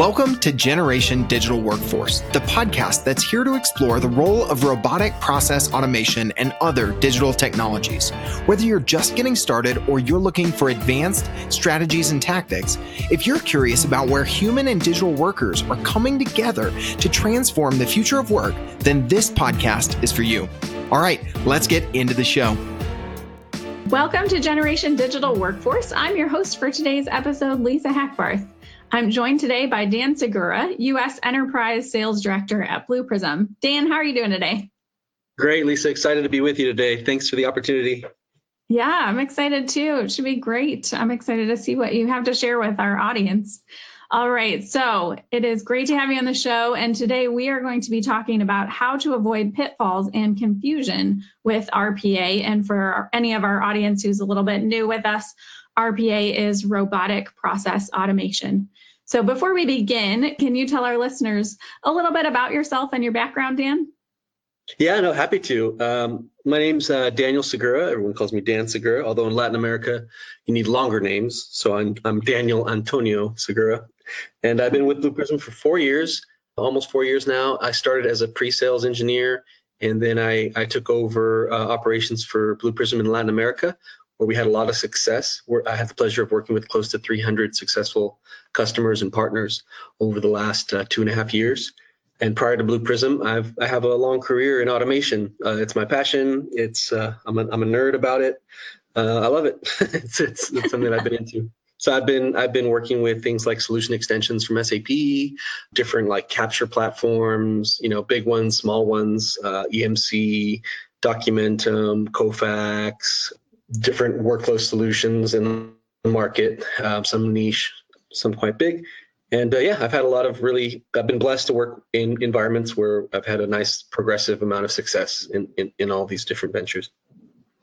Welcome to Generation Digital Workforce, the podcast that's here to explore the role of robotic process automation and other digital technologies. Whether you're just getting started or you're looking for advanced strategies and tactics, if you're curious about where human and digital workers are coming together to transform the future of work, then this podcast is for you. All right, let's get into the show. Welcome to Generation Digital Workforce. I'm your host for today's episode, Lisa Hackbarth. I'm joined today by Dan Segura, U.S. Enterprise Sales Director at Blue Prism. Dan, how are you doing today? Great, Lisa. Excited to be with you today. Thanks for the opportunity. Yeah, I'm excited too. It should be great. I'm excited to see what you have to share with our audience. All right, so it is great to have you on the show. And today we are going to be talking about how to avoid pitfalls and confusion with RPA. And for any of our audience who's a little bit new with us, RPA is robotic process automation. So before we begin, can you tell our listeners a little bit about yourself and your background, Dan? Yeah, no, happy to. Um, my name's uh, Daniel Segura. Everyone calls me Dan Segura, although in Latin America, you need longer names. So I'm, I'm Daniel Antonio Segura. And I've been with Blue Prism for four years, almost four years now. I started as a pre sales engineer, and then I, I took over uh, operations for Blue Prism in Latin America, where we had a lot of success. I had the pleasure of working with close to 300 successful customers and partners over the last uh, two and a half years. And prior to Blue Prism, I've I have a long career in automation. Uh, it's my passion. It's uh, I'm a I'm a nerd about it. Uh, I love it. it's, it's, it's something I've been into. So I've been I've been working with things like solution extensions from SAP, different like capture platforms, you know, big ones, small ones, uh, EMC, Documentum, Kofax, different workflow solutions in the market, um, some niche, some quite big. And uh, yeah, I've had a lot of really, I've been blessed to work in environments where I've had a nice progressive amount of success in, in, in all these different ventures.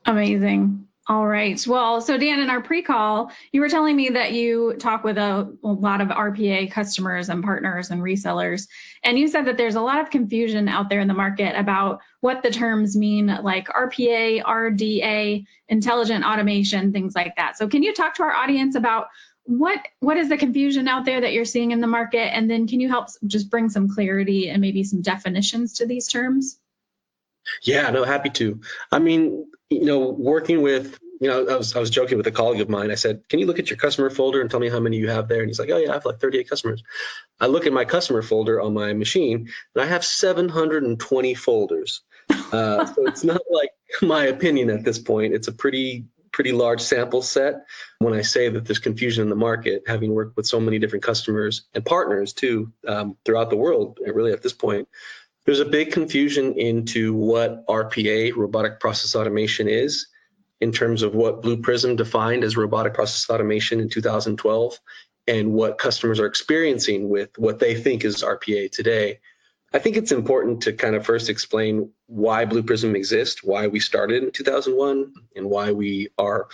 Amazing. All right. Well, so Dan, in our pre-call, you were telling me that you talk with a, a, lot of RPA customers and partners and resellers, and you said that there's a lot of confusion out there in the market about what the terms mean, like RPA, RDA, intelligent automation, things like that. So, can you talk to our audience about what what is the confusion out there that you're seeing in the market, and then can you help just bring some clarity and maybe some definitions to these terms? Yeah, no, happy to. I mean, you know, working with, you know, I was I was joking with a colleague of mine. I said, "Can you look at your customer folder and tell me how many you have there?" And he's like, "Oh yeah, I have like 38 customers." I look at my customer folder on my machine, and I have 720 folders. Uh, so it's not like my opinion at this point. It's a pretty pretty large sample set. When I say that there's confusion in the market, having worked with so many different customers and partners too um, throughout the world, really at this point, there's a big confusion into what RPA, robotic process automation, is in terms of what Blue Prism defined as robotic process automation in 2012 and what customers are experiencing with what they think is RPA today. I think it's important to kind of first explain why Blue Prism exists, why we started in 2001, and why we are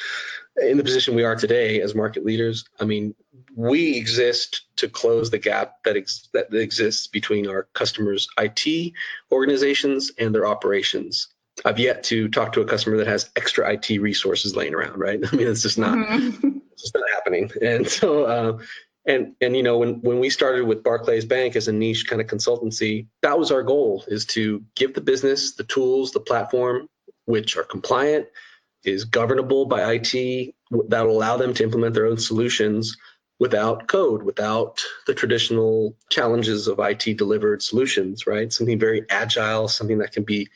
in the position we are today as market leaders. I mean, we exist to close the gap that, ex- that exists between our customers' IT organizations and their operations. I've yet to talk to a customer that has extra IT resources laying around, right? I mean, it's just not, mm-hmm. it's just not happening. And so, uh, and and you know, when when we started with Barclays Bank as a niche kind of consultancy, that was our goal: is to give the business the tools, the platform, which are compliant, is governable by IT, that will allow them to implement their own solutions without code, without the traditional challenges of IT delivered solutions, right? Something very agile, something that can be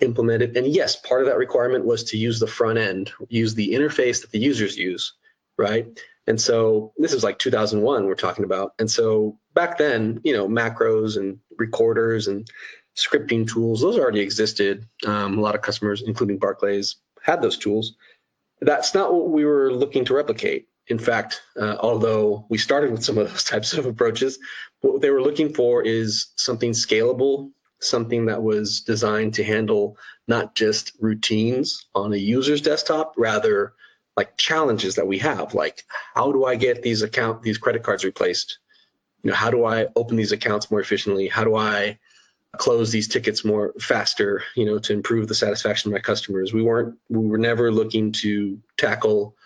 implemented. And yes, part of that requirement was to use the front end, use the interface that the users use, right? And so this is like 2001 we're talking about. And so back then, you know, macros and recorders and scripting tools, those already existed. Um, a lot of customers, including Barclays, had those tools. That's not what we were looking to replicate in fact, uh, although we started with some of those types of approaches, what they were looking for is something scalable, something that was designed to handle not just routines on a user's desktop, rather like challenges that we have, like how do I get these account these credit cards replaced? You know, how do I open these accounts more efficiently? How do I close these tickets more faster? You know, to improve the satisfaction of my customers. We weren't we were never looking to tackle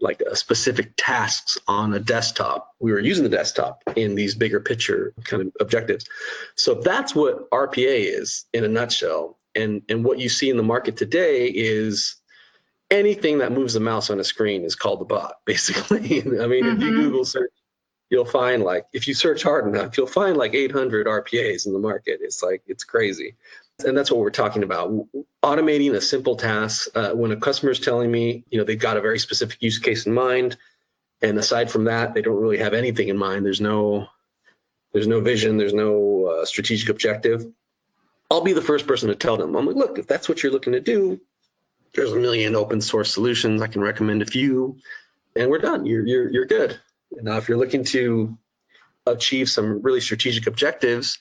like specific tasks on a desktop. We were using the desktop in these bigger picture kind of objectives. So that's what RPA is in a nutshell. And and what you see in the market today is anything that moves the mouse on a screen is called a bot, basically. I mean, mm-hmm. if you mm-hmm. Google search, you'll find like if you search hard enough, you'll find like 800 RPAs in the market. It's like it's crazy and that's what we're talking about automating a simple task uh, when a customer is telling me you know they've got a very specific use case in mind and aside from that they don't really have anything in mind there's no there's no vision there's no uh, strategic objective i'll be the first person to tell them i'm like look if that's what you're looking to do there's a million open source solutions i can recommend a few and we're done you're you're, you're good now if you're looking to achieve some really strategic objectives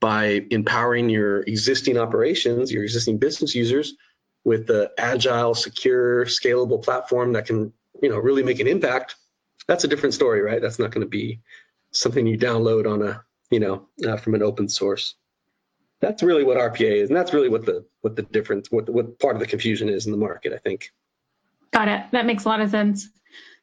by empowering your existing operations, your existing business users with the agile, secure, scalable platform that can, you know, really make an impact. That's a different story, right? That's not going to be something you download on a, you know, uh, from an open source. That's really what RPA is, and that's really what the what the difference, what what part of the confusion is in the market, I think. Got it. That makes a lot of sense.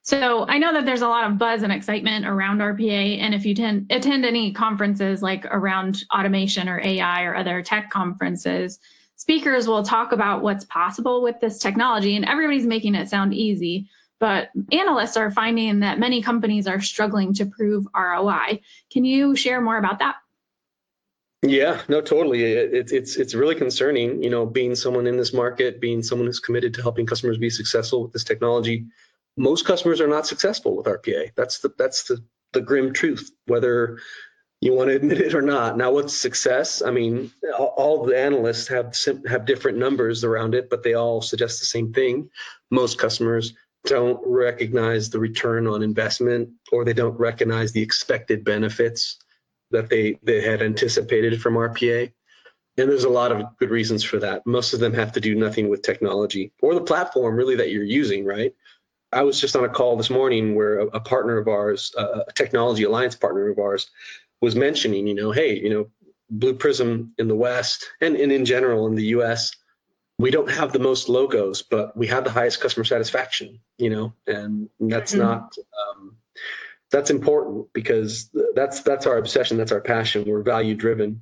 So I know that there's a lot of buzz and excitement around RPA. And if you tend, attend any conferences like around automation or AI or other tech conferences, speakers will talk about what's possible with this technology. And everybody's making it sound easy. But analysts are finding that many companies are struggling to prove ROI. Can you share more about that? Yeah, no, totally. It, it's it's really concerning. You know, being someone in this market, being someone who's committed to helping customers be successful with this technology most customers are not successful with RPA. That's the that's the the grim truth, whether you want to admit it or not. Now, what's success? I mean, all the analysts have have different numbers around it, but they all suggest the same thing. Most customers don't recognize the return on investment, or they don't recognize the expected benefits that they they had anticipated from RPA. And there's a lot of good reasons for that. Most of them have to do nothing with technology or the platform really that you're using, right? I was just on a call this morning where a, a partner of ours, uh, a technology alliance partner of ours, was mentioning, you know, hey, you know, Blue Prism in the West and, and in general in the US, we don't have the most logos, but we have the highest customer satisfaction, you know, and that's mm-hmm. not, um, that's important because that's, that's our obsession. That's our passion. We're value driven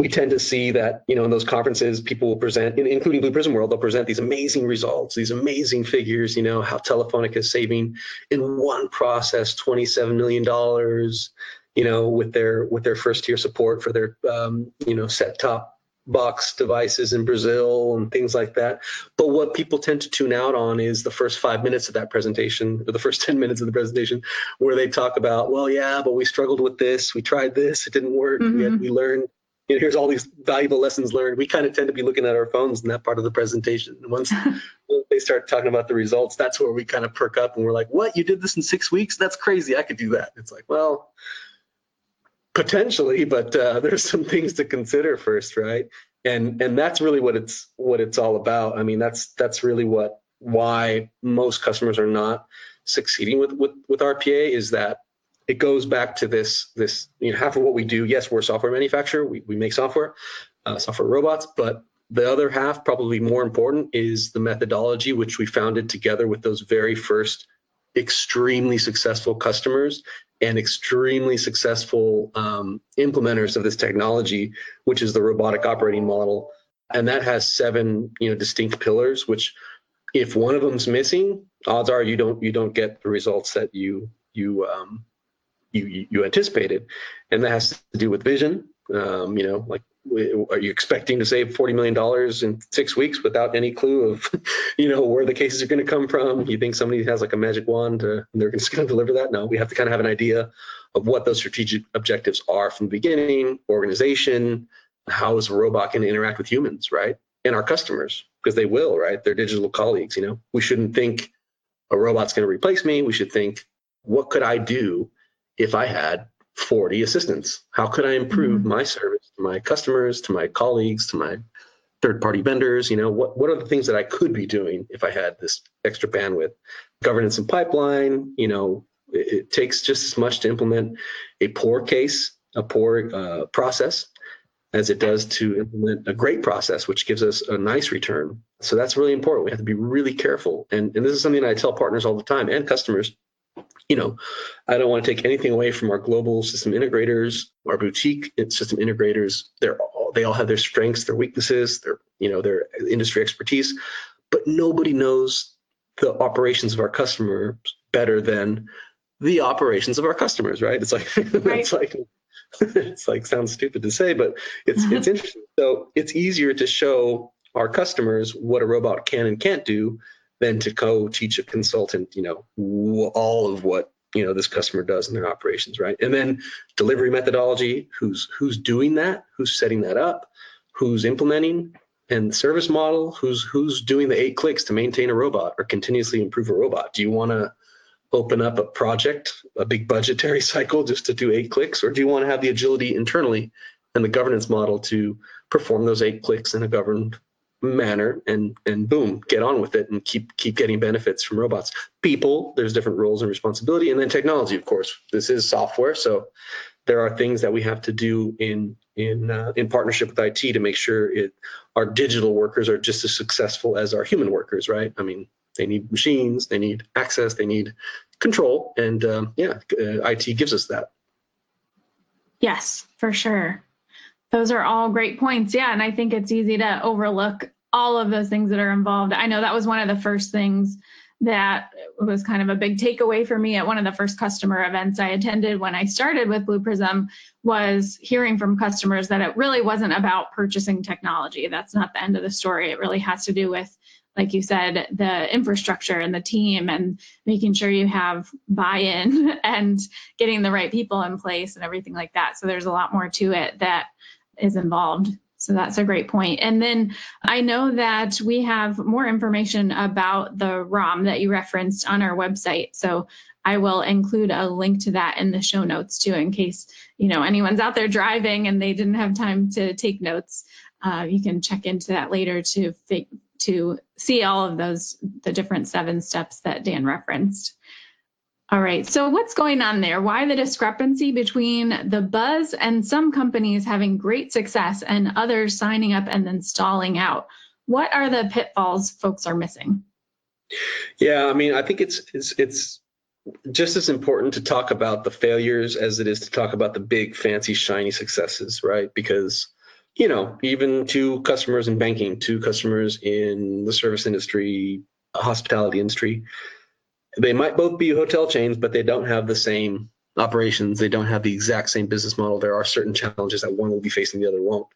we tend to see that you know in those conferences people will present including blue prism world they'll present these amazing results these amazing figures you know how telefonica is saving in one process 27 million dollars you know with their with their first tier support for their um, you know set top box devices in brazil and things like that but what people tend to tune out on is the first five minutes of that presentation or the first 10 minutes of the presentation where they talk about well yeah but we struggled with this we tried this it didn't work mm-hmm. we learned you know, here's all these valuable lessons learned. We kind of tend to be looking at our phones in that part of the presentation. And once they start talking about the results, that's where we kind of perk up and we're like, what? You did this in six weeks? That's crazy. I could do that. It's like, well, potentially, but uh, there's some things to consider first, right? And and that's really what it's what it's all about. I mean, that's that's really what why most customers are not succeeding with with, with RPA is that it goes back to this this you know half of what we do yes we're a software manufacturer we, we make software uh, software robots but the other half probably more important is the methodology which we founded together with those very first extremely successful customers and extremely successful um, implementers of this technology which is the robotic operating model and that has seven you know distinct pillars which if one of them's missing odds are you don't you don't get the results that you you um, you you anticipated, and that has to do with vision. Um, you know, like are you expecting to save forty million dollars in six weeks without any clue of, you know, where the cases are going to come from? You think somebody has like a magic wand to, and they're just going to deliver that? No, we have to kind of have an idea of what those strategic objectives are from the beginning. Organization, how is a robot going to interact with humans, right, and our customers because they will, right? They're digital colleagues. You know, we shouldn't think a robot's going to replace me. We should think, what could I do if I had 40 assistants? How could I improve mm-hmm. my service to my customers, to my colleagues, to my third party vendors? You know, what, what are the things that I could be doing if I had this extra bandwidth? Governance and pipeline, you know, it, it takes just as much to implement a poor case, a poor uh, process as it does to implement a great process, which gives us a nice return. So that's really important. We have to be really careful. And, and this is something I tell partners all the time and customers. You know, I don't want to take anything away from our global system integrators, our boutique system integrators. They're all, they all have their strengths, their weaknesses, their you know their industry expertise, but nobody knows the operations of our customers better than the operations of our customers, right? It's like right. it's like it's like sounds stupid to say, but it's it's interesting. So it's easier to show our customers what a robot can and can't do than to co-teach a consultant, you know, all of what you know this customer does in their operations, right? And then delivery methodology, who's who's doing that, who's setting that up, who's implementing, and service model, who's who's doing the eight clicks to maintain a robot or continuously improve a robot. Do you want to open up a project, a big budgetary cycle just to do eight clicks, or do you want to have the agility internally and the governance model to perform those eight clicks in a governed manner and and boom, get on with it and keep keep getting benefits from robots. People, there's different roles and responsibility, and then technology, of course. This is software, so there are things that we have to do in in uh, in partnership with IT to make sure it our digital workers are just as successful as our human workers, right? I mean, they need machines, they need access, they need control, and um, yeah, uh, IT gives us that. Yes, for sure. Those are all great points. Yeah, and I think it's easy to overlook all of those things that are involved. I know that was one of the first things that was kind of a big takeaway for me at one of the first customer events I attended when I started with Blue Prism was hearing from customers that it really wasn't about purchasing technology. That's not the end of the story. It really has to do with like you said, the infrastructure and the team and making sure you have buy-in and getting the right people in place and everything like that. So there's a lot more to it that is involved. So that's a great point. And then I know that we have more information about the ROM that you referenced on our website. So I will include a link to that in the show notes too, in case you know anyone's out there driving and they didn't have time to take notes. Uh, you can check into that later to to see all of those, the different seven steps that Dan referenced. All right, so what's going on there? Why the discrepancy between the buzz and some companies having great success and others signing up and then stalling out? What are the pitfalls folks are missing? Yeah, I mean, I think it's it's it's just as important to talk about the failures as it is to talk about the big fancy shiny successes, right? Because you know, even to customers in banking, to customers in the service industry, hospitality industry, they might both be hotel chains, but they don't have the same operations. They don't have the exact same business model. There are certain challenges that one will be facing, the other won't.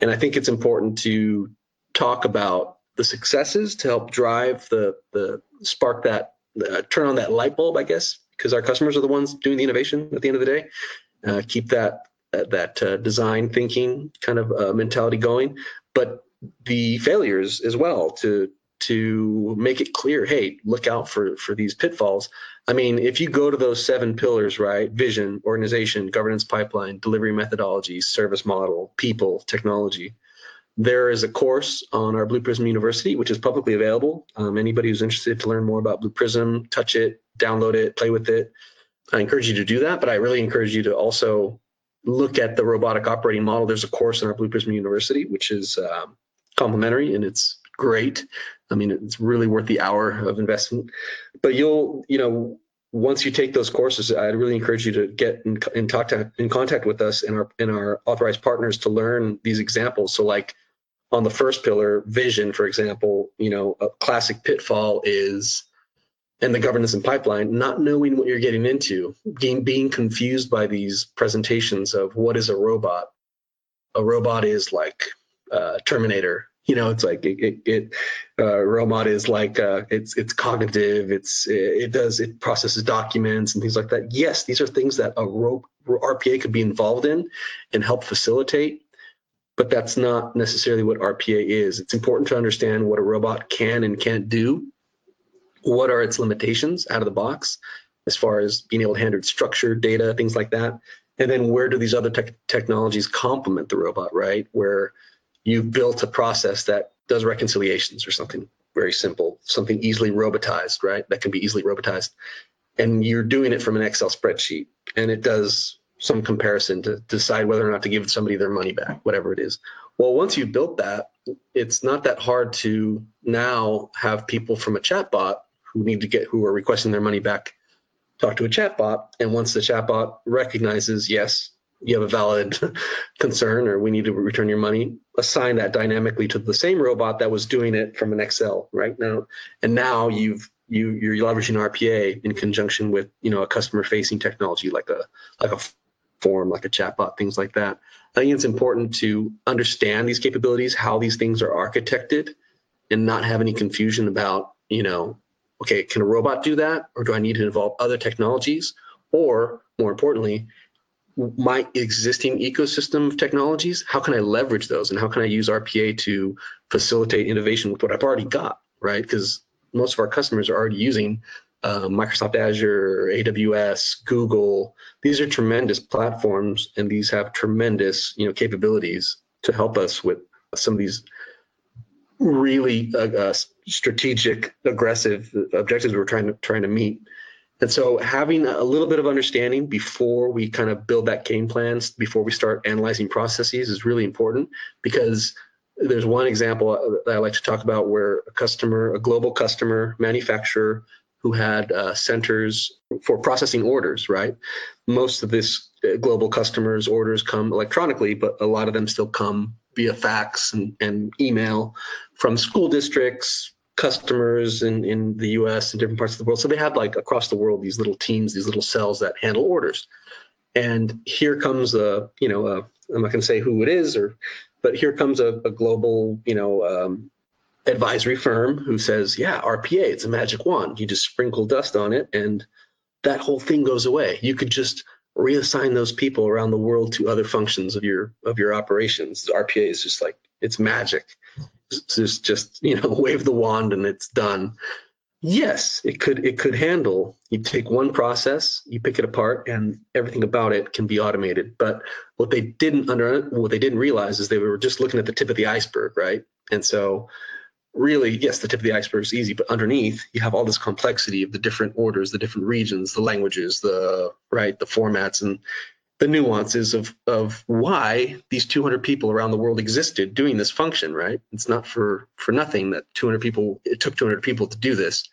And I think it's important to talk about the successes to help drive the the spark that uh, turn on that light bulb, I guess, because our customers are the ones doing the innovation at the end of the day. Uh, keep that that uh, design thinking kind of uh, mentality going, but the failures as well to to make it clear, hey, look out for for these pitfalls. I mean, if you go to those seven pillars, right? Vision, organization, governance pipeline, delivery methodology, service model, people, technology. There is a course on our Blue Prism University, which is publicly available. Um, anybody who's interested to learn more about Blue Prism, touch it, download it, play with it. I encourage you to do that, but I really encourage you to also look at the robotic operating model, there's a course in our Blue Prism University, which is um, complimentary and it's great. I mean, it's really worth the hour of investment. But you'll, you know, once you take those courses, I'd really encourage you to get in, in to, in contact with us and our and our authorized partners to learn these examples. So, like on the first pillar, vision, for example, you know, a classic pitfall is and the governance and pipeline, not knowing what you're getting into, being, being confused by these presentations of what is a robot. A robot is like uh, Terminator. You know, it's like it, it, it uh, robot is like uh, it's it's cognitive. It's it, does it processes documents and things like that. Yes, these are things that a ro- RPA could be involved in and help facilitate but that's not necessarily what RPA is. It's important to understand what a robot can and can't do what are its limitations out of the box as far as being able to handle structured data, things like that. And then where do these other te- technologies complement the robot, right? Where you've built a process that does reconciliations or something very simple, something easily robotized, right? That can be easily robotized. And you're doing it from an Excel spreadsheet and it does some comparison to decide whether or not to give somebody their money back, whatever it is. Well, once you've built that, it's not that hard to now have people from a chatbot who need to get who are requesting their money back talk to a chatbot. And once the chatbot recognizes, yes, you have a valid concern or we need to return your money, assign that dynamically to the same robot that was doing it from an Excel right now. And now you've you you're leveraging RPA in conjunction with you know a customer facing technology like a like a form like a chatbot things like that. I think it's important to understand these capabilities, how these things are architected, and not have any confusion about you know okay can a robot do that or do I need to involve other technologies or more importantly my existing ecosystem of technologies, how can I leverage those and how can I use RPA to facilitate innovation with what I've already got, right? Because most of our customers are already using uh, Microsoft Azure, AWS, Google. These are tremendous platforms, and these have tremendous, you know, capabilities to help us with some of these really uh, uh, strategic, aggressive objectives we're trying to trying to meet. And so having a little bit of understanding before we kind of build that game plans, before we start analyzing processes is really important because there's one example that I like to talk about where a customer, a global customer manufacturer who had uh, centers for processing orders, right? Most of this uh, global customers' orders come electronically, but a lot of them still come via fax and, and email from school districts, customers in, in the US and different parts of the world. So they have like across the world these little teams, these little cells that handle orders. And here comes a, you know, a, I'm not going to say who it is or, but here comes a, a global, you know, um, advisory firm who says, yeah, RPA, it's a magic wand. You just sprinkle dust on it and that whole thing goes away. You could just reassign those people around the world to other functions of your of your operations. RPA is just like it's magic just just you know wave the wand and it's done. Yes it could it could handle. You take one process you pick it apart and everything about it can be automated. But what they didn't under what they didn't realize is they were just looking at the tip of the iceberg right? And so really yes the tip of the iceberg is easy but underneath you have all this complexity of the different orders the different regions the languages the right the formats and the nuances of of why these 200 people around the world existed doing this function right? It's not for for nothing that 200 people it took 200 people to do this.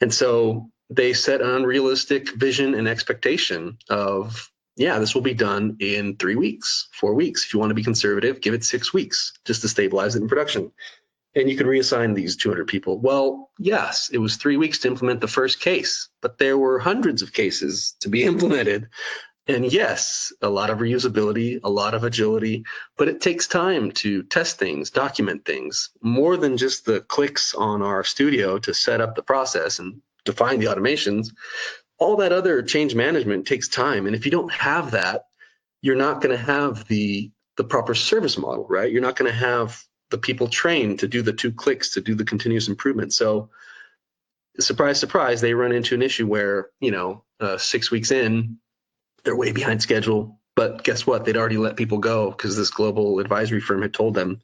And so they set an unrealistic vision and expectation of yeah this will be done in three weeks four weeks. If you want to be conservative give it six weeks just to stabilize it in production. And you can reassign these 200 people. Well yes it was three weeks to implement the first case but there were hundreds of cases to be implemented and yes, a lot of reusability, a lot of agility, but it takes time to test things, document things, more than just the clicks on our studio to set up the process and define the automations. All that other change management takes time. And if you don't have that, you're not going to have the the proper service model, right? You're not going to have the people trained to do the two clicks to do the continuous improvement. So surprise, surprise, they run into an issue where, you know, uh, six weeks in, they're way behind schedule. But guess what? They'd already let people go because this global advisory firm had told them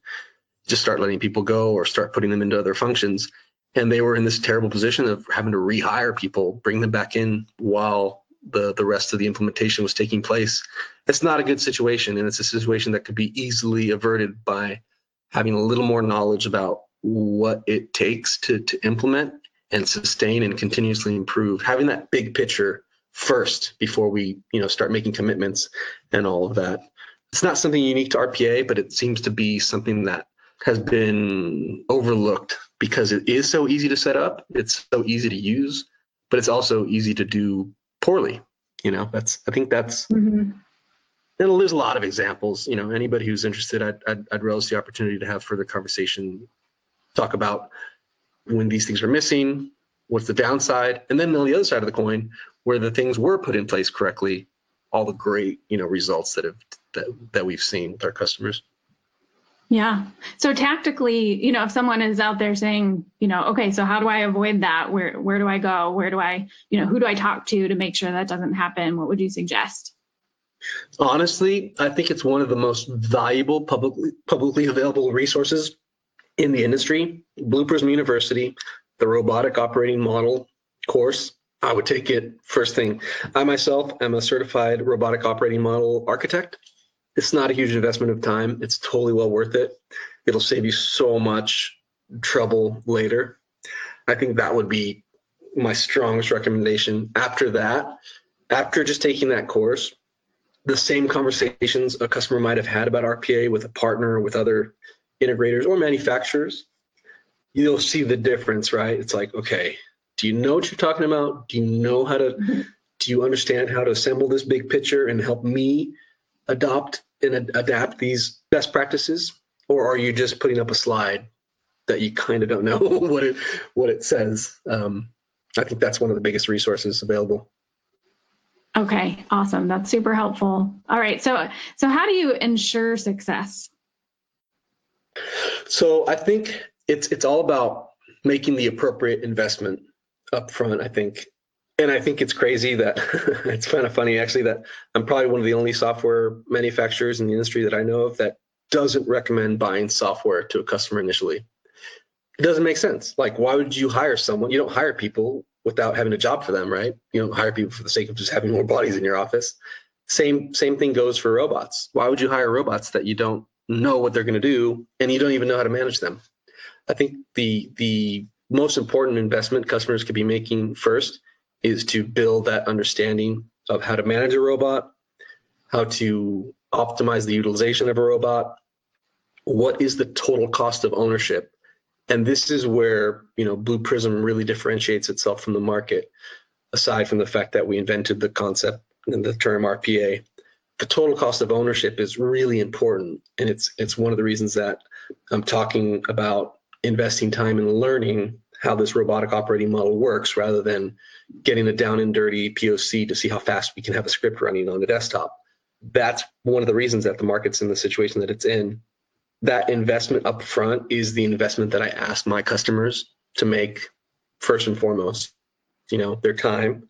just start letting people go or start putting them into other functions. And they were in this terrible position of having to rehire people, bring them back in while the, the rest of the implementation was taking place. It's not a good situation. And it's a situation that could be easily averted by having a little more knowledge about what it takes to, to implement and sustain and continuously improve. Having that big picture first before we you know start making commitments and all of that it's not something unique to rpa but it seems to be something that has been overlooked because it is so easy to set up it's so easy to use but it's also easy to do poorly you know that's i think that's mm-hmm. and there's a lot of examples you know anybody who's interested I'd, I'd, I'd relish the opportunity to have further conversation talk about when these things are missing what's the downside and then on the other side of the coin where the things were put in place correctly, all the great you know results that have that, that we've seen with our customers. Yeah. So tactically, you know, if someone is out there saying, you know, okay, so how do I avoid that? Where where do I go? Where do I, you know, who do I talk to to make sure that doesn't happen? What would you suggest? Honestly, I think it's one of the most valuable publicly publicly available resources in the industry. Blue Prism University, the robotic operating model course I would take it first thing. I myself am a certified robotic operating model architect. It's not a huge investment of time. It's totally well worth it. It'll save you so much trouble later. I think that would be my strongest recommendation. After that, after just taking that course, the same conversations a customer might have had about RPA with a partner, with other integrators or manufacturers, you'll see the difference, right? It's like, okay, do you know what you're talking about? Do you know how to, do you understand how to assemble this big picture and help me adopt and ad- adapt these best practices? Or are you just putting up a slide that you kind of don't know what it what it says? Um, I think that's one of the biggest resources available. Okay, awesome. That's super helpful. All right, so so how do you ensure success? So I think it's it's all about making the appropriate investment up front. I think, and I think it's crazy that it's kind of funny actually that I'm probably one of the only software manufacturers in the industry that I know of that doesn't recommend buying software to a customer initially. It doesn't make sense. Like, why would you hire someone? You don't hire people without having a job for them, right? You don't hire people for the sake of just having more bodies in your office. Same same thing goes for robots. Why would you hire robots that you don't know what they're going to do and you don't even know how to manage them? I think the the most important investment customers could be making first is to build that understanding of how to manage a robot, how to optimize the utilization of a robot, what is the total cost of ownership. And this is where you know blue prism really differentiates itself from the market aside from the fact that we invented the concept and the term rpa the total cost of ownership is really important and it's it's one of the reasons that i'm talking about investing time in learning how this robotic operating model works rather than getting a down and dirty poc to see how fast we can have a script running on the desktop that's one of the reasons that the market's in the situation that it's in that investment up front is the investment that I ask my customers to make first and foremost. You know, their time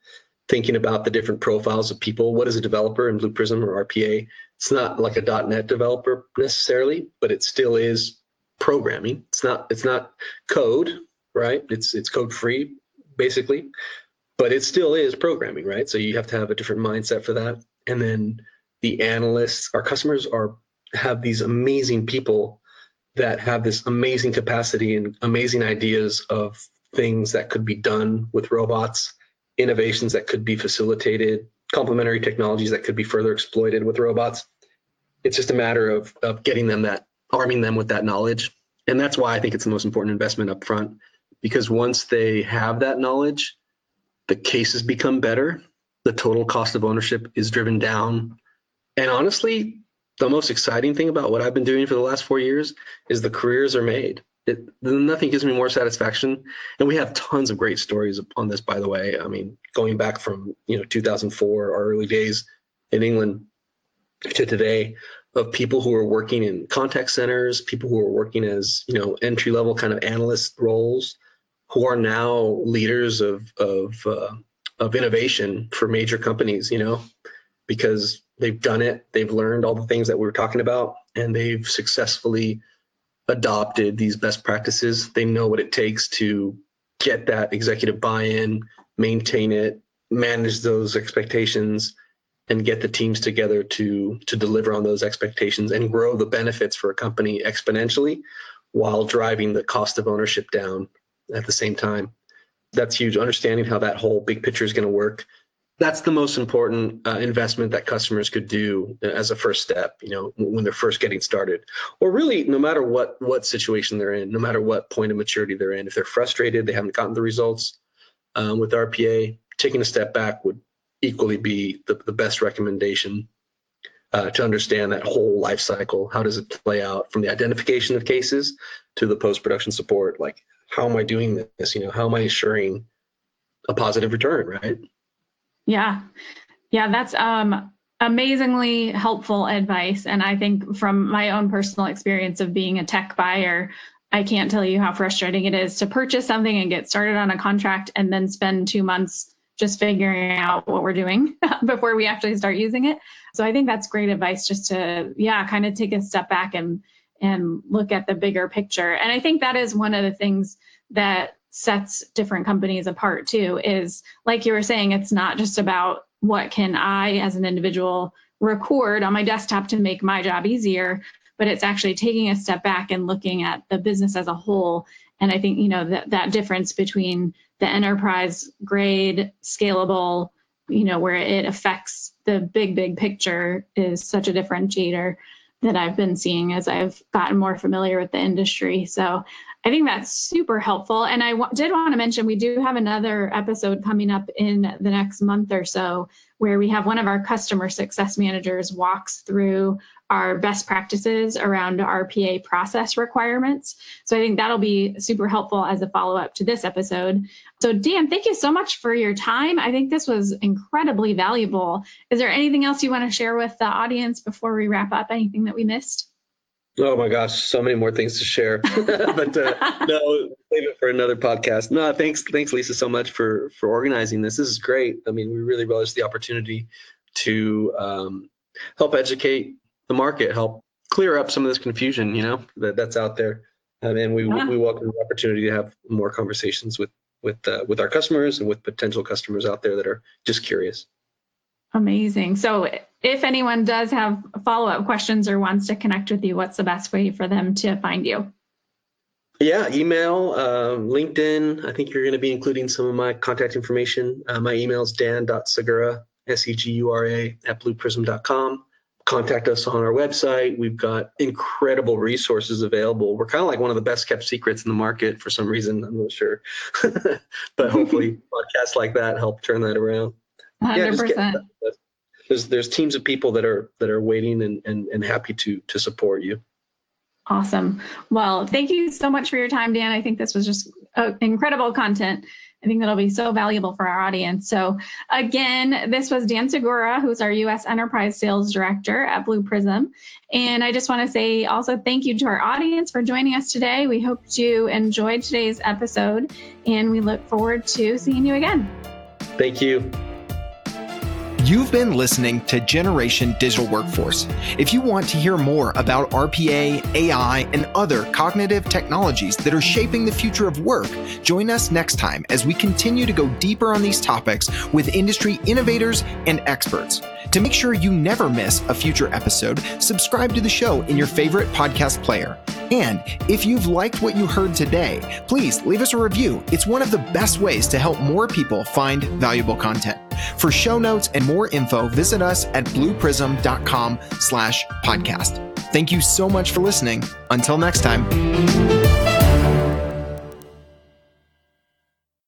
thinking about the different profiles of people. What is a developer in Blue Prism or RPA? It's not like a .NET developer necessarily, but it still is programming. It's not it's not code, right? It's it's code free basically, but it still is programming, right? So you have to have a different mindset for that. And then the analysts, our customers are have these amazing people that have this amazing capacity and amazing ideas of things that could be done with robots, innovations that could be facilitated, complementary technologies that could be further exploited with robots. It's just a matter of, of getting them that, arming them with that knowledge. And that's why I think it's the most important investment up front, because once they have that knowledge, the cases become better, the total cost of ownership is driven down. And honestly, the most exciting thing about what I've been doing for the last four years is the careers are made. It, nothing gives me more satisfaction. And we have tons of great stories on this, by the way. I mean, going back from you know 2004, our early days in England to today, of people who are working in contact centers, people who are working as you know entry level kind of analyst roles, who are now leaders of of uh, of innovation for major companies. You know, because they've done it, they've learned all the things that we were talking about, and they've successfully adopted these best practices. They know what it takes to get that executive buy-in, maintain it, manage those expectations, and get the teams together to to deliver on those expectations and grow the benefits for a company exponentially while driving the cost of ownership down at the same time. That's huge. Understanding how that whole big picture is going to work that's the most important uh, investment that customers could do as a first step you know when they're first getting started or really no matter what what situation they're in no matter what point of maturity they're in if they're frustrated they haven't gotten the results um, with rpa taking a step back would equally be the, the best recommendation uh, to understand that whole life cycle how does it play out from the identification of cases to the post-production support like how am i doing this you know how am i ensuring a positive return right yeah. Yeah, that's um amazingly helpful advice and I think from my own personal experience of being a tech buyer, I can't tell you how frustrating it is to purchase something and get started on a contract and then spend 2 months just figuring out what we're doing before we actually start using it. So I think that's great advice just to yeah, kind of take a step back and and look at the bigger picture. And I think that is one of the things that sets different companies apart too is like you were saying it's not just about what can i as an individual record on my desktop to make my job easier but it's actually taking a step back and looking at the business as a whole and i think you know that that difference between the enterprise grade scalable you know where it affects the big big picture is such a differentiator that I've been seeing as I've gotten more familiar with the industry. So I think that's super helpful. And I w- did want to mention we do have another episode coming up in the next month or so where we have one of our customer success managers walks through our best practices around RPA process requirements. So I think that'll be super helpful as a follow up to this episode. So, Dan, thank you so much for your time. I think this was incredibly valuable. Is there anything else you want to share with the audience before we wrap up? Anything that we missed? Oh my gosh, so many more things to share. but uh, no, save it for another podcast. No, thanks, thanks, Lisa, so much for for organizing this. This is great. I mean, we really relish the opportunity to um, help educate the market, help clear up some of this confusion, you know, that that's out there. Um, and we yeah. we welcome the opportunity to have more conversations with with uh, with our customers and with potential customers out there that are just curious. Amazing. So, if anyone does have follow up questions or wants to connect with you, what's the best way for them to find you? Yeah, email, uh, LinkedIn. I think you're going to be including some of my contact information. Uh, my email is dan.segura, S E G U R A, at blueprism.com. Contact us on our website. We've got incredible resources available. We're kind of like one of the best kept secrets in the market for some reason. I'm not sure. but hopefully, podcasts like that help turn that around. 100%. Yeah, there's there's teams of people that are that are waiting and, and, and happy to to support you. Awesome. Well, thank you so much for your time, Dan. I think this was just uh, incredible content. I think that'll be so valuable for our audience. So, again, this was Dan Segura, who's our U.S. Enterprise Sales Director at Blue Prism. And I just want to say also thank you to our audience for joining us today. We hope you enjoyed today's episode, and we look forward to seeing you again. Thank you. You've been listening to Generation Digital Workforce. If you want to hear more about RPA, AI, and other cognitive technologies that are shaping the future of work, join us next time as we continue to go deeper on these topics with industry innovators and experts. To make sure you never miss a future episode, subscribe to the show in your favorite podcast player. And if you've liked what you heard today, please leave us a review. It's one of the best ways to help more people find valuable content. For show notes and more info, visit us at blueprism.com slash podcast. Thank you so much for listening. Until next time.